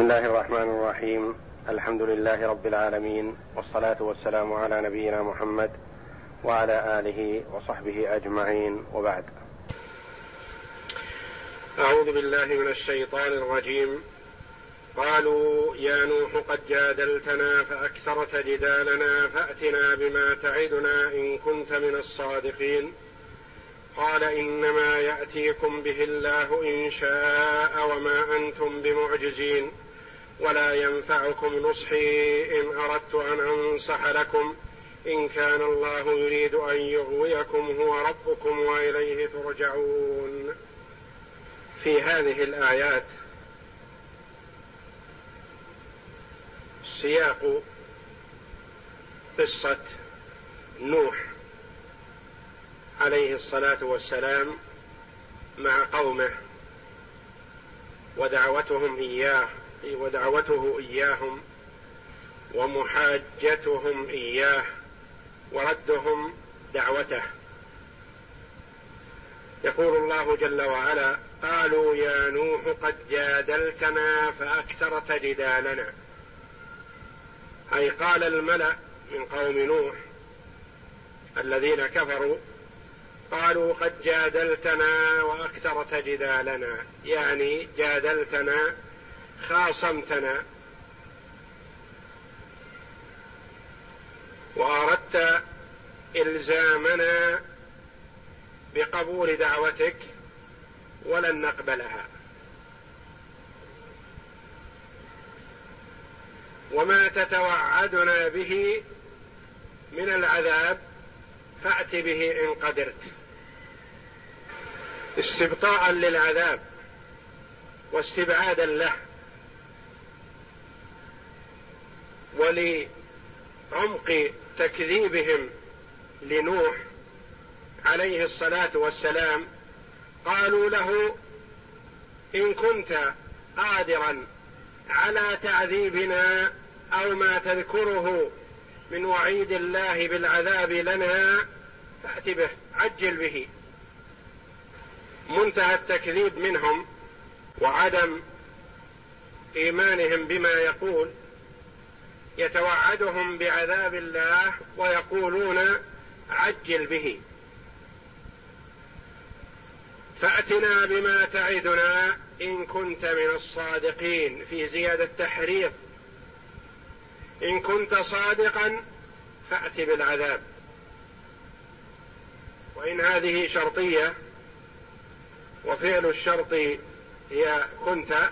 بسم الله الرحمن الرحيم الحمد لله رب العالمين والصلاه والسلام على نبينا محمد وعلى اله وصحبه اجمعين وبعد اعوذ بالله من الشيطان الرجيم قالوا يا نوح قد جادلتنا فاكثرت جدالنا فاتنا بما تعدنا ان كنت من الصادقين قال انما ياتيكم به الله ان شاء وما أنتم بمعجزين ولا ينفعكم نصحي إن أردت أن أنصح لكم. إن كان الله يريد أن يغويكم هو ربكم وإليه ترجعون. في هذه الآيات سياق قصة نوح عليه الصلاة والسلام مع قومه ودعوتهم إياه. ودعوته إياهم ومحاجتهم إياه وردهم دعوته. يقول الله جل وعلا قالوا يا نوح قد جادلتنا فاكثرت جدالنا أي قال الملأ من قوم نوح الذين كفروا قالوا قد جادلتنا واكثرت جدالنا يعني جادلتنا خاصمتنا وأردت إلزامنا بقبول دعوتك ولن نقبلها. وما تتوعدنا به من العذاب فأت به إن قدرت. استبطاء للعذاب واستبعادا له. ولعمق تكذيبهم لنوح عليه الصلاة والسلام قالوا له إن كنت قادرا على تعذيبنا أو ما تذكره من وعيد الله بالعذاب لنا فأت به عجل به. منتهى التكذيب منهم وعدم إيمانهم بما يقول يتوعدهم بعذاب الله ويقولون عجل به. فأتنا بما تعدنا إن كنت من الصادقين. في زيادة تحريض. إن كنت صادقا فأت بالعذاب. وإن هذه شرطية وفعل الشرط هي كنت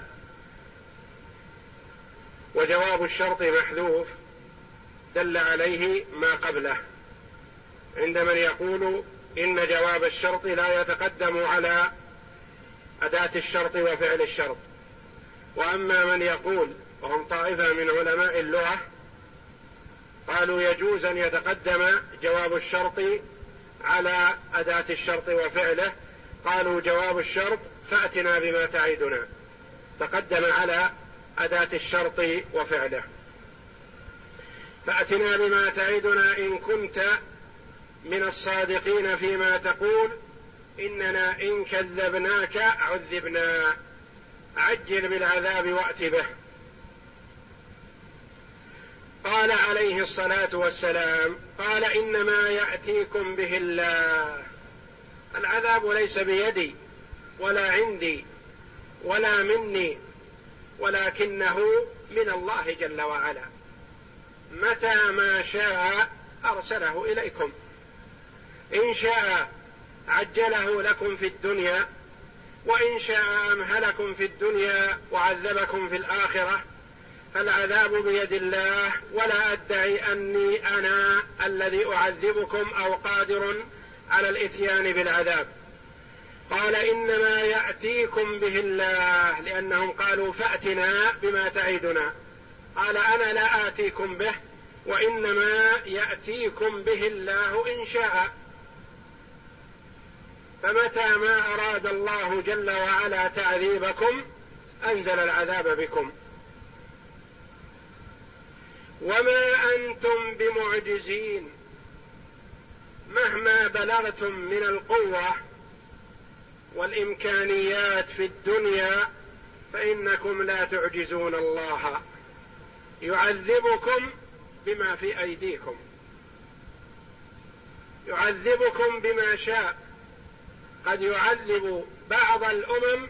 وجواب الشرط محذوف دل عليه ما قبله عند من يقول إن جواب الشرط لا يتقدم على أداة الشرط وفعل الشرط. وأما من يقول وهم طائفة من علماء اللغة قالوا يجوز أن يتقدم جواب الشرط على أداة الشرط وفعله قالوا جواب الشرط فأتنا بما تعيدنا. تقدم على أداة الشرط وفعله. فأتنا بما تعدنا إن كنت من الصادقين فيما تقول إننا إن كذبناك عذبنا. عجل بالعذاب وأت به. قال عليه الصلاة والسلام قال إنما يأتيكم به الله. العذاب ليس بيدي ولا عندي ولا مني ولكنه من الله جل وعلا. متى ما شاء أرسله إليكم. إن شاء عجله لكم في الدنيا وإن شاء أمهلكم في الدنيا وعذبكم في الآخرة فالعذاب بيد الله ولا أدعي أني أنا الذي أعذبكم أو قادر على الإتيان بالعذاب. قال إنما يأتيكم به الله لأنهم قالوا فأتنا بما تعيدنا قال أنا لا آتيكم به وإنما يأتيكم به الله إن شاء. فمتى ما أراد الله جل وعلا تعذيبكم أنزل العذاب بكم. وما أنتم بمعجزين. مهما بلغتم من القوة والإمكانيات في الدنيا فإنكم لا تعجزون الله. يعذبكم بما في أيديكم. يعذبكم بما شاء. قد يعذب بعض الأمم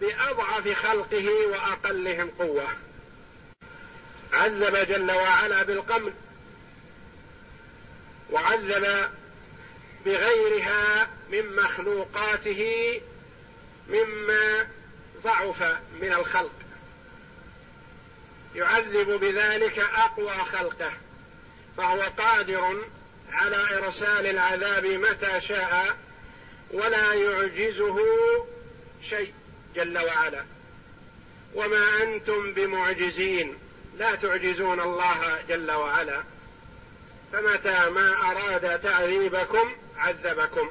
بأضعف خلقه وأقلهم قوة. عذب جل وعلا بالقمل. وعذب بغيرها من مخلوقاته مما ضعف من الخلق. يعذب بذلك أقوى خلقه فهو قادر على إرسال العذاب متى شاء ولا يعجزه شيء جل وعلا. وما أنتم بمعجزين لا تعجزون الله جل وعلا. فمتى ما أراد تعذيبكم عذبكم.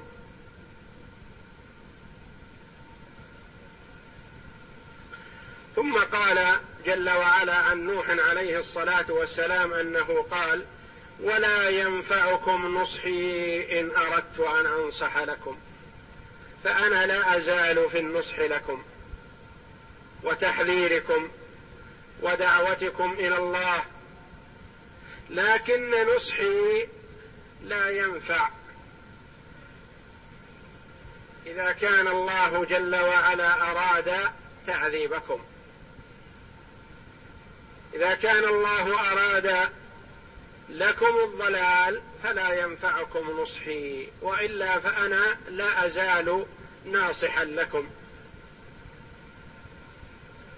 ثم قال جل وعلا عن نوح عليه الصلاة والسلام أنه قال ولا ينفعكم نصحي إن أردت أن أنصح لكم فأنا لا أزال في النصح لكم وتحذيركم ودعوتكم إلى الله لكن نصحي لا ينفع إذا كان الله جل وعلا أراد تعذيبكم. إذا كان الله أراد لكم الضلال فلا ينفعكم نصحي وإلا فأنا لا أزال ناصحا لكم.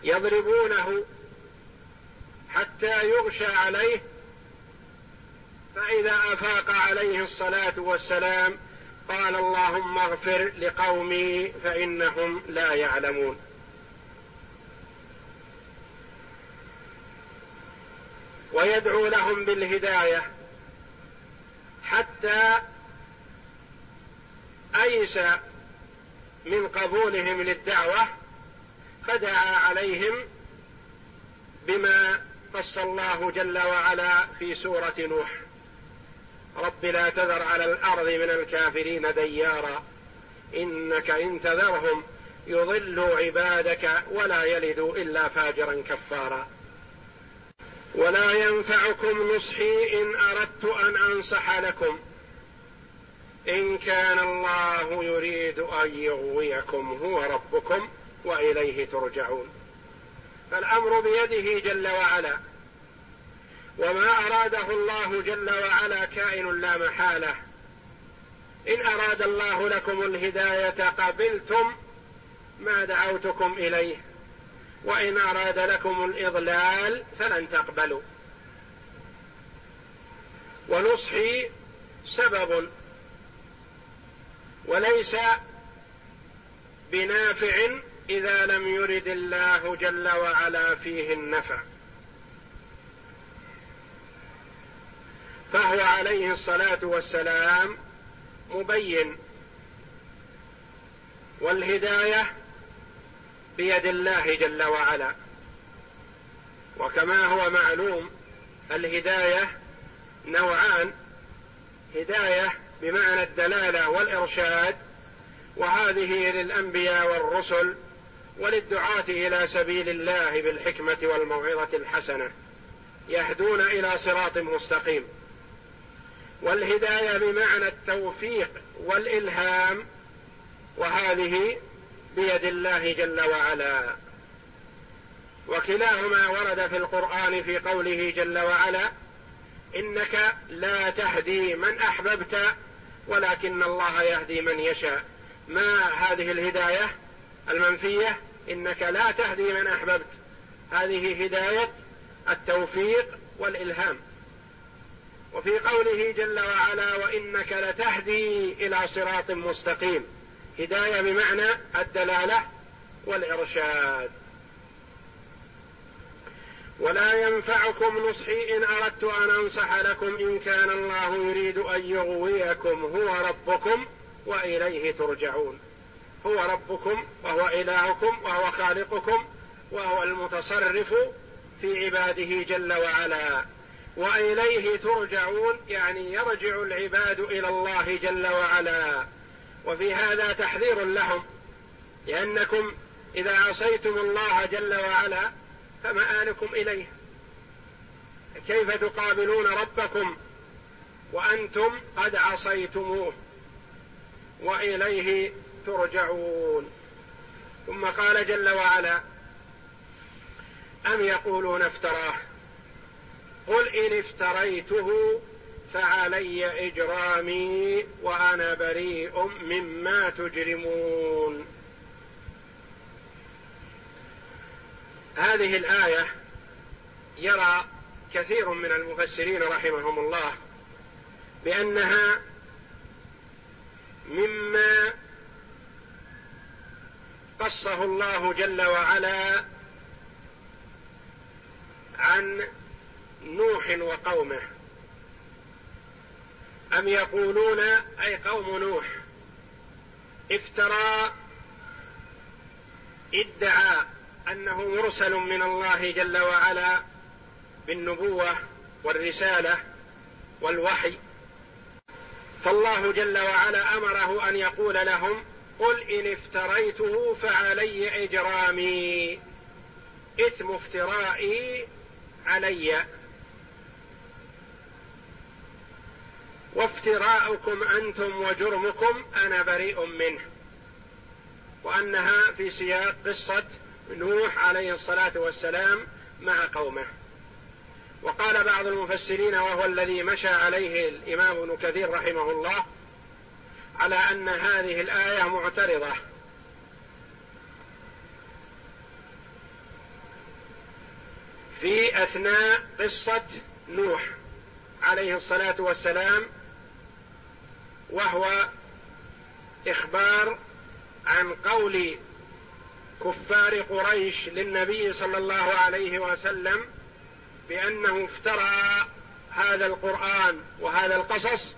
يضربونه حتى يغشى عليه فإذا أفاق عليه الصلاة والسلام قال اللهم اغفر لقومي فإنهم لا يعلمون. ويدعو لهم بالهداية حتى أيس من قبولهم للدعوة فدعا عليهم بما قص الله جل وعلا في سورة نوح. رب لا تذر على الأرض من الكافرين ديارا. إنك إن تذرهم يضلوا عبادك ولا يلدوا إلا فاجرا كفارا. ولا ينفعكم نصحي إن أردت أن أنصح لكم. إن كان الله يريد أن يغويكم هو ربكم وإليه ترجعون. فالأمر بيده جل وعلا. وما أراده الله جل وعلا كائن لا محالة. إن أراد الله لكم الهداية قبلتم ما دعوتكم إليه. وإن أراد لكم الإضلال فلن تقبلوا. ونصحي سبب وليس بنافع إذا لم يرد الله جل وعلا فيه النفع. فهو عليه الصلاة والسلام مبين والهداية بيد الله جل وعلا. وكما هو معلوم الهداية نوعان هداية بمعنى الدلالة والإرشاد وهذه للأنبياء والرسل وللدعاة إلى سبيل الله بالحكمة والموعظة الحسنة يهدون إلى صراط مستقيم. والهداية بمعنى التوفيق والإلهام وهذه بيد الله جل وعلا. وكلاهما ورد في القرآن في قوله جل وعلا إنك لا تهدي من أحببت ولكن الله يهدي من يشاء. ما هذه الهداية المنفية؟ إنك لا تهدي من أحببت. هذه هداية التوفيق والإلهام. وفي قوله جل وعلا وإنك لتهدي إلى صراط مستقيم. هداية بمعنى الدلالة والإرشاد. ولا ينفعكم نصحي إن أردت أن أنصح لكم إن كان الله يريد أن يغويكم هو ربكم وإليه ترجعون. هو ربكم وهو إلهكم وهو خالقكم وهو المتصرف في عباده جل وعلا. وإليه ترجعون يعني يرجع العباد إلى الله جل وعلا. وفي هذا تحذير لهم لأنكم إذا عصيتم الله جل وعلا فمآلكم إليه. كيف تقابلون ربكم وأنتم قد عصيتموه؟ وإليه ترجعون. ثم قال جل وعلا أم يقولون افتراه؟ قل إن افتريته فعلي إجرامي وأنا بريء مما تجرمون. هذه الآية يرى كثير من المفسرين رحمهم الله بأنها مما قصه الله جل وعلا عن نوح وقومه. أم يقولون أي قوم نوح افترى ادعى أنه مرسل من الله جل وعلا بالنبوة والرسالة والوحي. فالله جل وعلا أمره أن يقول لهم قل إن افتريته فعلي إجرامي إثم افترائي علي. وافتراؤكم أنتم وجرمكم أنا بريء منه. وأنها في سياق قصة نوح عليه الصلاة والسلام مع قومه. وقال بعض المفسرين وهو الذي مشى عليه الإمام ابن كثير رحمه الله على أن هذه الآية معترضة. في أثناء قصة نوح عليه الصلاة والسلام وهو إخبار عن قول كفار قريش للنبي صلى الله عليه وسلم بأنه افترى هذا القرآن وهذا القصص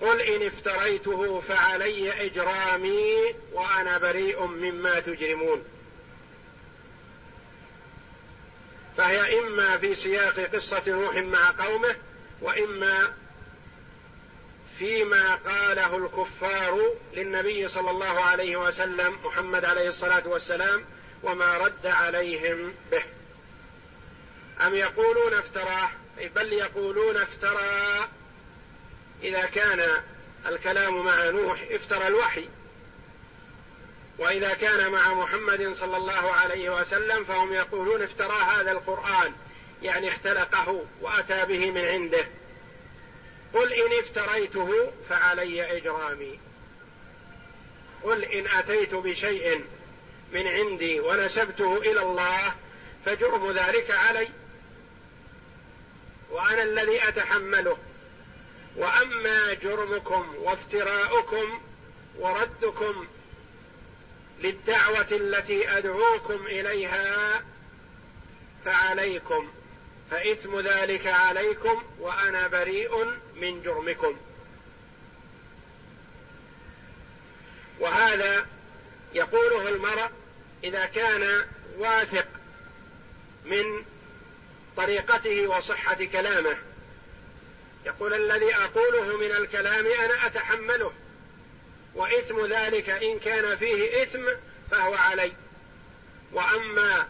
قل إن افتريته فعلي إجرامي وأنا بريء مما تجرمون. فهي إما في سياق قصة نوح مع قومه وإما فيما قاله الكفار للنبي صلى الله عليه وسلم محمد عليه الصلاة والسلام وما رد عليهم به. أم يقولون افتراه بل يقولون افترى. إذا كان الكلام مع نوح افترى الوحي. وإذا كان مع محمد صلى الله عليه وسلم فهم يقولون افترى هذا القرآن يعني اختلقه وأتى به من عنده. قل إن افتريته فعلي إجرامي. قل إن أتيت بشيء من عندي ونسبته إلى الله فجرم ذلك علي. وأنا الذي أتحمله. وأما جرمكم وافتراؤكم وردكم للدعوة التي أدعوكم إليها فعليكم. فإثم ذلك عليكم وأنا بريء من جرمكم. وهذا يقوله المرء إذا كان واثق من طريقته وصحة كلامه. يقول الذي أقوله من الكلام أنا أتحمله وإثم ذلك إن كان فيه إثم فهو علي. وأما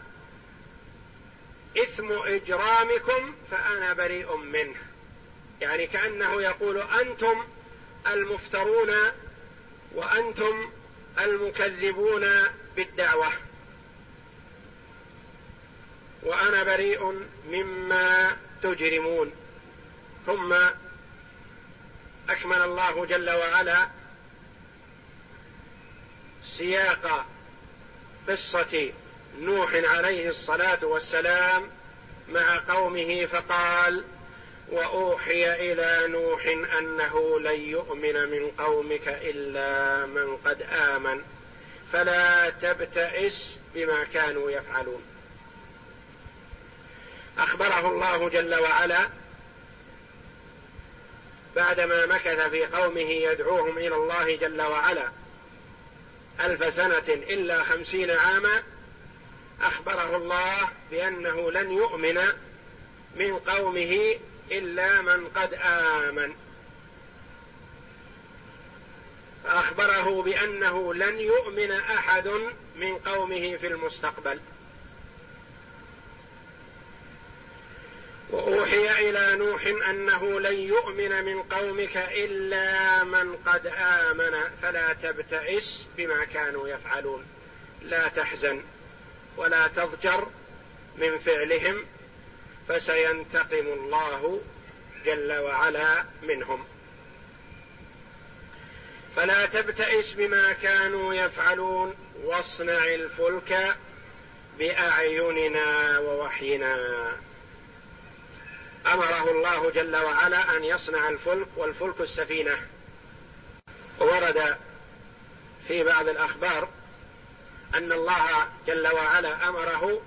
إثم إجرامكم فأنا بريء منه. يعني كأنه يقول أنتم المفترون وأنتم المكذبون بالدعوة. وأنا بريء مما تجرمون. ثم أكمل الله جل وعلا سياق قصة نوح عليه الصلاة والسلام مع قومه فقال وأوحي إلى نوح أنه لن يؤمن من قومك إلا من قد آمن فلا تبتئس بما كانوا يفعلون. أخبره الله جل وعلا بعدما مكث في قومه يدعوهم إلى الله جل وعلا ألف سنة إلا خمسين عاما أخبره الله بأنه لن يؤمن من قومه إلا من قد آمن. فأخبره بأنه لن يؤمن أحد من قومه في المستقبل. وأوحي إلى نوح أنه لن يؤمن من قومك إلا من قد آمن. فلا تبتئس بما كانوا يفعلون. لا تحزن. ولا تضجر من فعلهم فسينتقم الله جل وعلا منهم. فلا تبتئس بما كانوا يفعلون واصنع الفلك بأعيننا ووحينا. أمره الله جل وعلا أن يصنع الفلك والفلك السفينة. ورد في بعض الأخبار أن الله جل وعلا أمره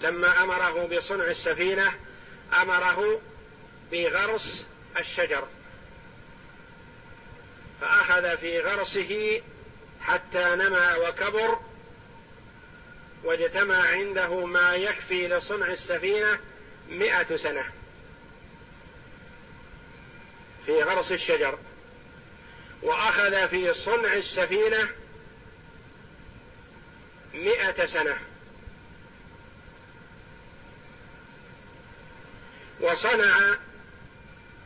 لما أمره بصنع السفينة أمره بغرس الشجر. فأخذ في غرسه حتى نما وكبر واجتمع عنده ما يكفي لصنع السفينة مئة سنة في غرس الشجر. وأخذ في صنع السفينة مئة سنة. وصنع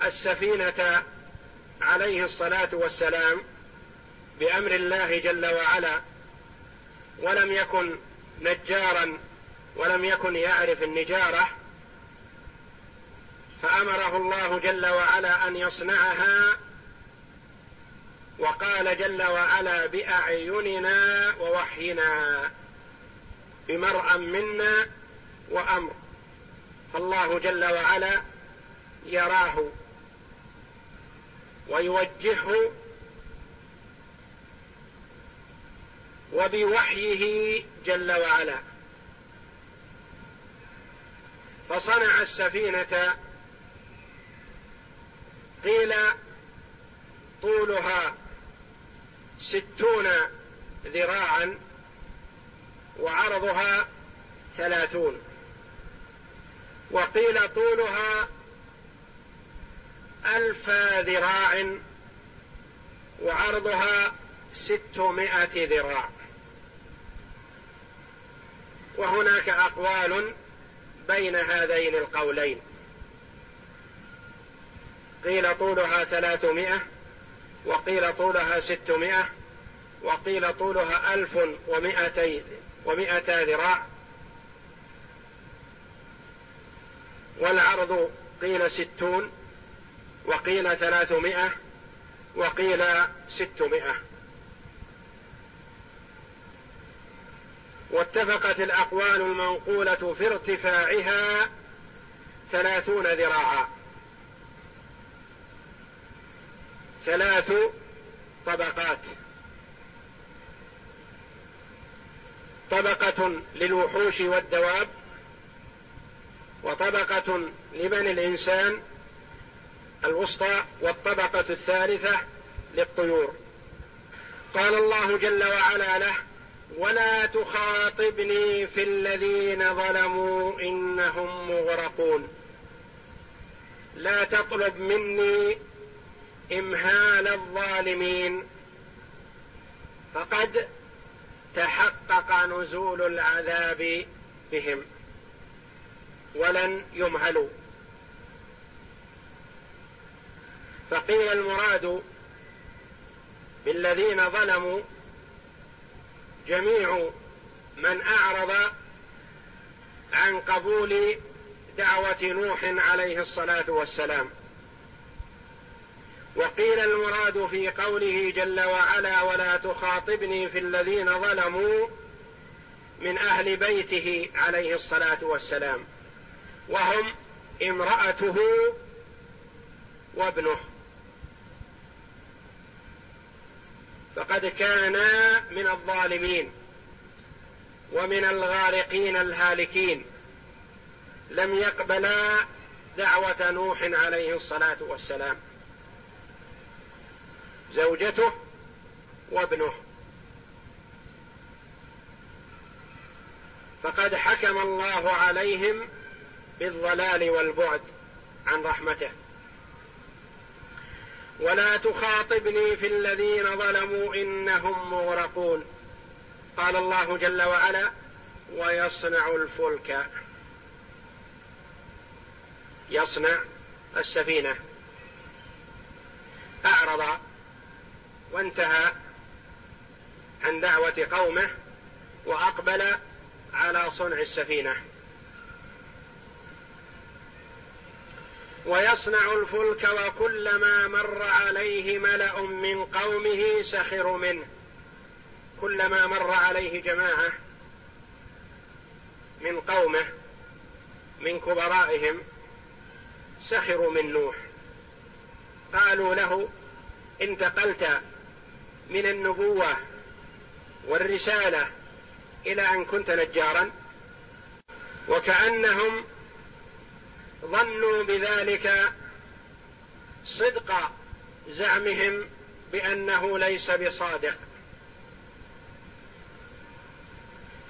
السفينة عليه الصلاة والسلام بأمر الله جل وعلا ولم يكن نجارا ولم يكن يعرف النجارة فأمره الله جل وعلا أن يصنعها وقال جل وعلا بأعيننا ووحينا بمرأى منا وأمر. فالله جل وعلا يراه ويوجهه وبوحيه جل وعلا. فصنع السفينة قيل طولها ستون ذراعا وعرضها ثلاثون. وقيل طولها ألف ذراع وعرضها ستمائة ذراع. وهناك أقوال بين هذين القولين. قيل طولها ثلاثمائة وقيل طولها ستمائة وقيل طولها ألف ومائتي ومائتا ذراع. والعرض قيل ستون وقيل ثلاثمائة وقيل ستمائة. واتفقت الأقوال المنقولة في ارتفاعها ثلاثون ذراعا. ثلاث طبقات. طبقة للوحوش والدواب وطبقة لبني الإنسان الوسطى والطبقة الثالثة للطيور. قال الله جل وعلا له ولا تخاطبني في الذين ظلموا إنهم مغرقون. لا تطلب مني إمهال الظالمين فقد تحقق نزول العذاب بهم ولن يمهلوا. فقيل المراد بالذين ظلموا جميع من أعرض عن قبول دعوة نوح عليه الصلاة والسلام. وقيل المراد في قوله جل وعلا ولا تخاطبني في الذين ظلموا من أهل بيته عليه الصلاة والسلام وهم امرأته وابنه. فقد كانا من الظالمين ومن الغارقين الهالكين. لم يقبلا دعوة نوح عليه الصلاة والسلام. زوجته وابنه. فقد حكم الله عليهم بالضلال والبعد عن رحمته. ولا تخاطبني في الذين ظلموا إنهم مغرقون. قال الله جل وعلا ويصنع الفلك. يصنع السفينة. أعرض وانتهى عن دعوة قومه وأقبل على صنع السفينة. ويصنع الفلك وكلما مر عليه ملأ من قومه سخروا منه. كلما مر عليه جماعة من قومه من كبرائهم سخروا من نوح. قالوا له انتقلت من النبوة والرسالة إلى أن كنت نجارا وكأنهم ظنوا بذلك صدق زعمهم بأنه ليس بصادق.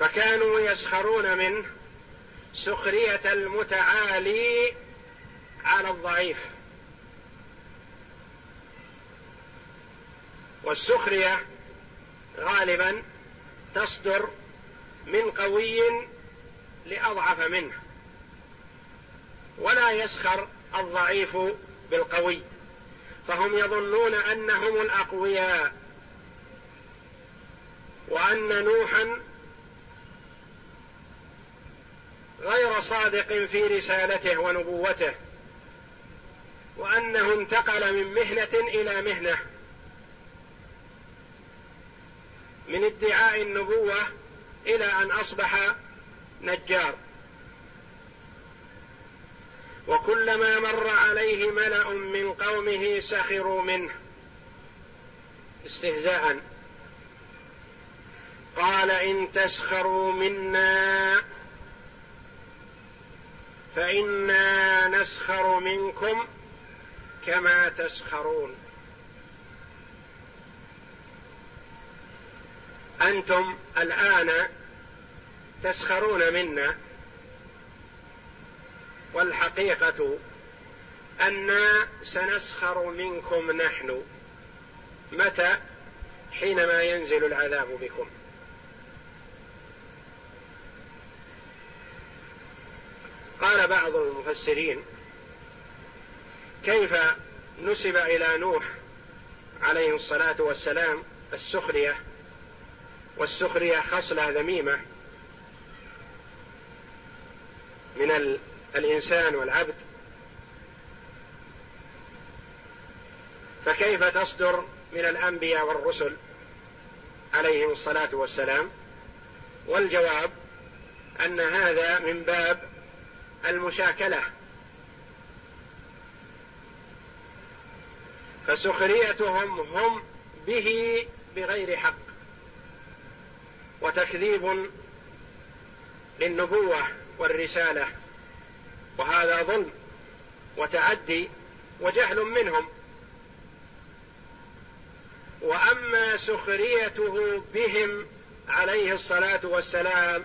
فكانوا يسخرون منه سخرية المتعالي على الضعيف. والسخرية غالبا تصدر من قوي لأضعف منه ولا يسخر الضعيف بالقوي فهم يظنون أنهم الأقوياء وأن نوحا غير صادق في رسالته ونبوته وأنه انتقل من مهنة إلى مهنة. من ادعاء النبوة إلى أن أصبح نجار. وكلما مر عليه ملأ من قومه سخروا منه استهزاء. قال إن تسخروا منا فإنا نسخر منكم كما تسخرون. أنتم الآن تسخرون منا والحقيقة أنا سنسخر منكم نحن. متى؟ حينما ينزل العذاب بكم. قال بعض المفسرين كيف نسب إلى نوح عليه الصلاة والسلام السخرية؟ والسخرية خصلة ذميمة من الإنسان والعبد. فكيف تصدر من الأنبياء والرسل عليهم الصلاة والسلام؟ والجواب أن هذا من باب المشاكلة. فسخريتهم هم به بغير حق. وتكذيب للنبوة والرسالة وهذا ظلم وتعدي وجهل منهم. وأما سخريته بهم عليه الصلاة والسلام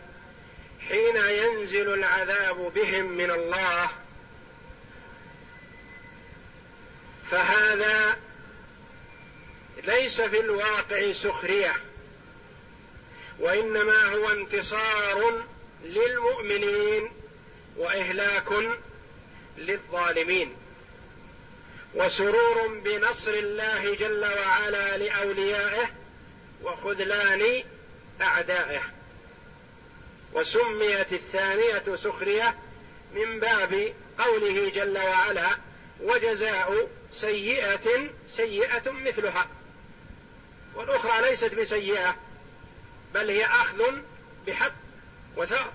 حين ينزل العذاب بهم من الله فهذا ليس في الواقع سخرية. وإنما هو انتصار للمؤمنين وإهلاك للظالمين وسرور بنصر الله جل وعلا لأوليائه وخذلان أعدائه. وسميت الثانية سخرية من باب قوله جل وعلا وجزاء سيئة سيئة مثلها. والأخرى ليست بسيئة بل هي أخذ بحق وثار.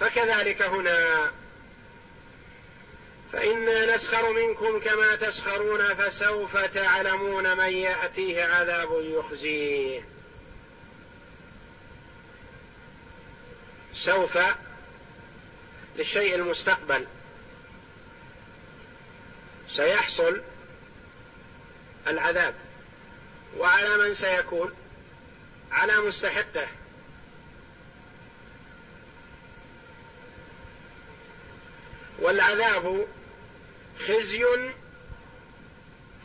فكذلك هنا. فإنا نسخر منكم كما تسخرون فسوف تعلمون من يأتيه عذاب يخزيه. سوف للشيء المستقبل. سيحصل العذاب. وعلى من سيكون؟ على مستحقه. والعذاب خزي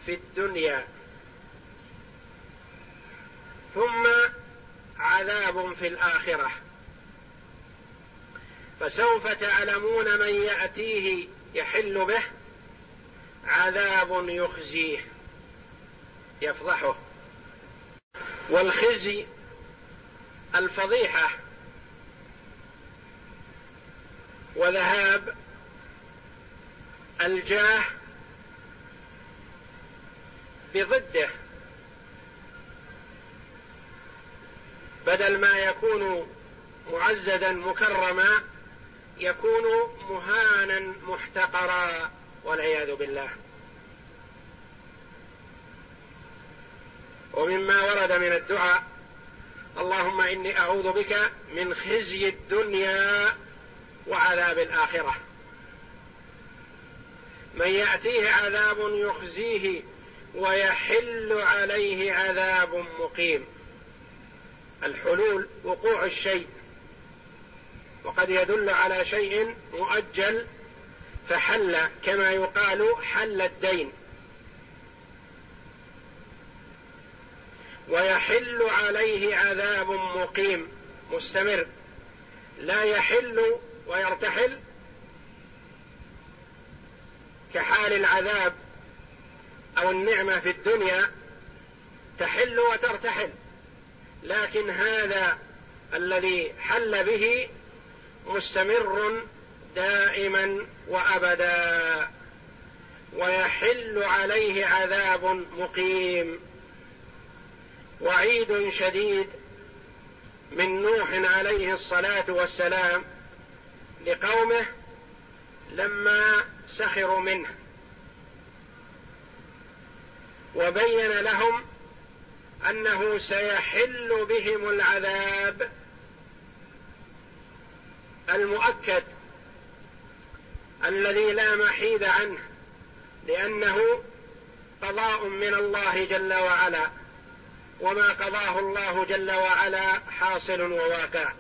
في الدنيا. ثم عذاب في الآخرة. فسوف تعلمون من يأتيه يحل به. عذاب يخزيه يفضحه. والخزي الفضيحة وذهاب الجاه بضده بدل ما يكون معززا مكرما يكون مهانا محتقرا والعياذ بالله. ومما ورد من الدعاء اللهم إني أعوذ بك من خزي الدنيا وعذاب الآخرة. من يأتيه عذاب يخزيه ويحل عليه عذاب مقيم. الحلول وقوع الشيء. وقد يدل على شيء مؤجل فحل كما يقال حل الدين. ويحل عليه عذاب مقيم مستمر. لا يحل ويرتحل كحال العذاب أو النعمة في الدنيا تحل وترتحل. لكن هذا الذي حل به مستمر دائما وابدا. ويحل عليه عذاب مقيم. وعيد شديد من نوح عليه الصلاة والسلام لقومه لما سخروا منه. وبين لهم أنه سيحل بهم العذاب المؤكد الذي لا محيد عنه لأنه قضاء من الله جل وعلا. وما قضاه الله جل وعلا حاصل وواقع.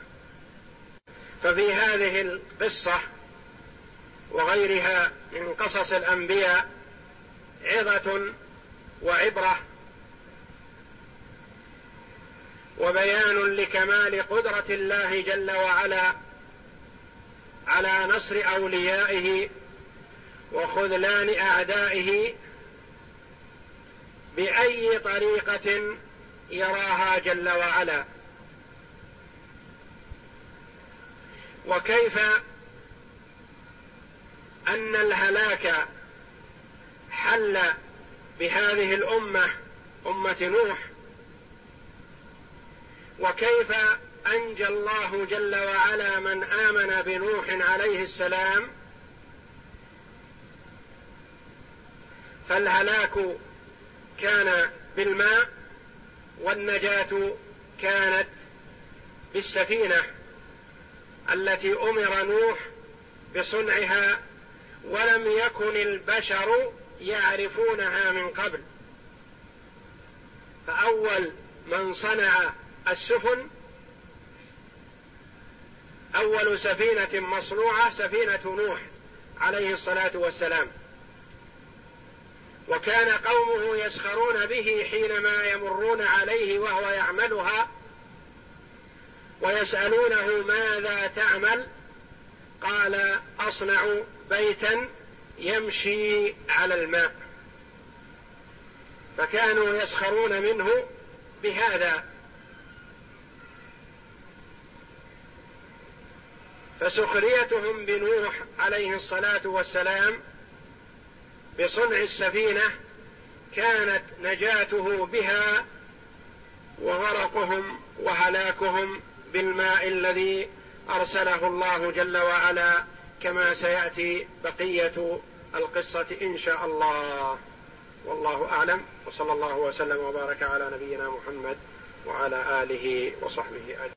ففي هذه القصة وغيرها من قصص الأنبياء عظة وعبرة وبيان لكمال قدرة الله جل وعلا على نصر أوليائه وخذلان أعدائه بأي طريقة يراها جل وعلا. وكيف أن الهلاك حل بهذه الأمة أمة نوح؟ وكيف أنجى الله جل وعلا من آمن بنوح عليه السلام؟ فالهلاك كان بالماء والنجاة كانت بالسفينة التي أمر نوح بصنعها ولم يكن البشر يعرفونها من قبل. فأول من صنع السفن أول سفينة مصنوعة سفينة نوح عليه الصلاة والسلام. وكان قومه يسخرون به حينما يمرون عليه وهو يعملها ويسألونه ماذا تعمل؟ قال أصنع بيتا يمشي على الماء. فكانوا يسخرون منه بهذا. فسخريتهم بنوح عليه الصلاة والسلام بصنع السفينة كانت نجاته بها وغرقهم وهلاكهم بالماء الذي أرسله الله جل وعلا كما سيأتي بقية القصة إن شاء الله. والله أعلم. وصلى الله وسلم وبارك على نبينا محمد وعلى آله وصحبه أجمعين.